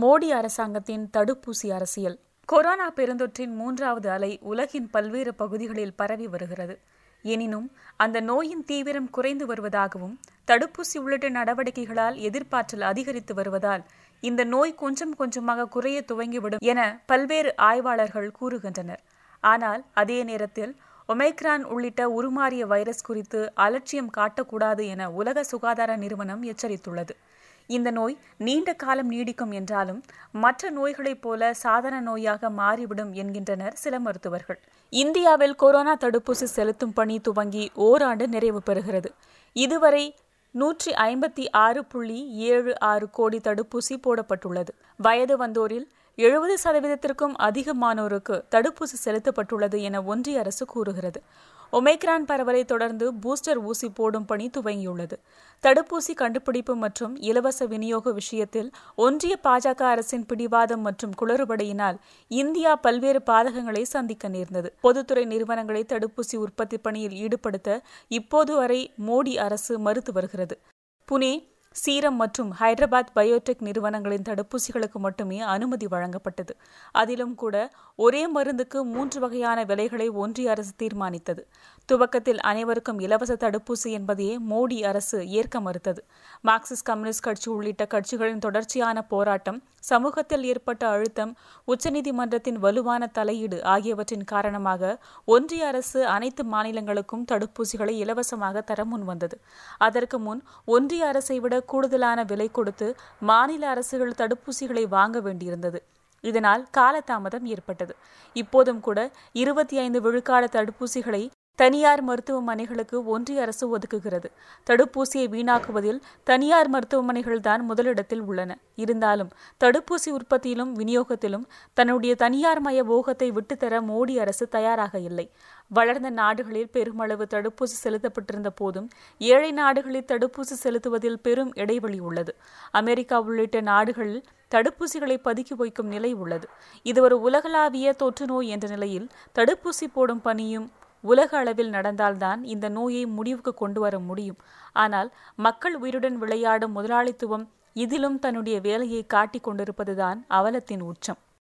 மோடி அரசாங்கத்தின் தடுப்பூசி அரசியல். கொரோனா பெருந்தொற்றின் மூன்றாவது அலை உலகின் பல்வேறு பகுதிகளில் பரவி வருகிறது. எனினும் அந்த நோயின் தீவிரம் குறைந்து வருவதாகவும் தடுப்பூசி உள்ளிட்ட நடவடிக்கைகளால் எதிர்ப்பாற்றல் அதிகரித்து வருவதால் இந்த நோய் கொஞ்சம் கொஞ்சமாக குறைய துவங்கிவிடும் என பல்வேறு ஆய்வாளர்கள் கூறுகின்றனர். ஆனால் அதே நேரத்தில் ஒமைக்ரான் உள்ளிட்ட உருமாறிய வைரஸ் குறித்து அலட்சியம் காட்டக்கூடாது என உலக சுகாதார நிறுவனம் எச்சரித்துள்ளது. இந்த நோய் நீண்ட காலம் நீடிக்கும் என்றாலும் மற்ற நோய்களைப் போல சாதாரண நோயாக மாறிவிடும் என்கின்றனர் சில மருத்துவர்கள். இந்தியாவில் கொரோனா தடுப்பூசி செலுத்தும் பணி துவங்கி ஓராண்டு நிறைவு பெறுகிறது. இதுவரை நூற்றி ஐம்பத்தி ஆறு புள்ளி ஏழு ஆறு கோடி தடுப்பூசி போடப்பட்டுள்ளது. வயது வந்தோரில் எழுபது சதவீதத்திற்கும் அதிகமானோருக்கு தடுப்பூசி செலுத்தப்பட்டுள்ளது என ஒன்றிய அரசு கூறுகிறது. ஒமைக்ரான் பரவலை தொடர்ந்து பூஸ்டர் ஊசி போடும் பணி துவங்கியுள்ளது. தடுப்பூசி கண்டுபிடிப்பு மற்றும் இலவச விநியோக விஷயத்தில் ஒன்றிய பாஜக அரசின் பிடிவாதம் மற்றும் குளறுபடியினால் இந்தியா பல்வேறு பாதகங்களை சந்திக்க நேர்ந்தது. பொதுத்துறை நிறுவனங்களை தடுப்பூசி உற்பத்தி பணியில் ஈடுபடுத்த இப்போது வரை மோடி அரசு மறுத்து வருகிறது. புனே சீரம் மற்றும் ஹைதராபாத் பயோடெக் நிறுவனங்களின் தடுப்பூசிகளுக்கு மட்டுமே அனுமதி வழங்கப்பட்டது. அதிலும் கூட ஒரே மருந்துக்கு மூன்று வகையான விலைகளை ஒன்றிய அரசு தீர்மானித்தது. துவக்கத்தில் அனைவருக்கும் இலவச தடுப்பூசி என்பதையே மோடி அரசு ஏற்க மறுத்தது. மார்க்சிஸ்ட் கம்யூனிஸ்ட் கட்சி உள்ளிட்ட கட்சிகளின் தொடர்ச்சியான போராட்டம் சமூகத்தில் ஏற்பட்ட அழுத்தம் உச்சநீதிமன்றத்தின் வலுவான தலையீடு ஆகியவற்றின் காரணமாக ஒன்றிய அரசு அனைத்து மாநிலங்களுக்கும் தடுப்பூசிகளை இலவசமாக தர முன் வந்தது அதற்கு முன் ஒன்றிய அரசை விட கூடுதலான விலை கொடுத்து மாநில அரசுகள் தடுப்பூசிகளை வாங்க வேண்டியிருந்தது. இதனால் காலதாமதம் ஏற்பட்டது. இப்போதும் கூட இருபத்தி ஐந்து விழுக்காடு தடுப்பூசிகளை தனியார் மருத்துவமனைகளுக்கு ஒன்றிய அரசு ஒதுக்குகிறது. தடுப்பூசியை வீணாக்குவதில் தனியார் மருத்துவமனைகள் தான் முதலிடத்தில் உள்ளன. இருந்தாலும் தடுப்பூசி உற்பத்தியிலும் விநியோகத்திலும் தன்னுடைய தனியார் மய போகத்தை விட்டுத்தர மோடி அரசு தயாராக இல்லை. வளர்ந்த நாடுகளில் பெருமளவு தடுப்பூசி செலுத்தப்பட்டிருந்த போதும் ஏழை நாடுகளில் தடுப்பூசி செலுத்துவதில் பெரும் இடைவெளி உள்ளது. அமெரிக்கா உள்ளிட்ட நாடுகளில் தடுப்பூசிகளை பதுக்கி வைக்கும் நிலை உள்ளது. இது ஒரு உலகளாவிய தொற்று நோய் என்ற நிலையில் தடுப்பூசி போடும் பணியும் உலக அளவில் நடந்தால்தான் இந்த நோயை முடிவுக்கு கொண்டு வர முடியும். ஆனால் மக்கள் உயிருடன் விளையாடும் முதலாளித்துவம் இதிலும் தன்னுடைய வேலையை காட்டிக் கொண்டிருப்பதுதான் அவலத்தின் உச்சம்.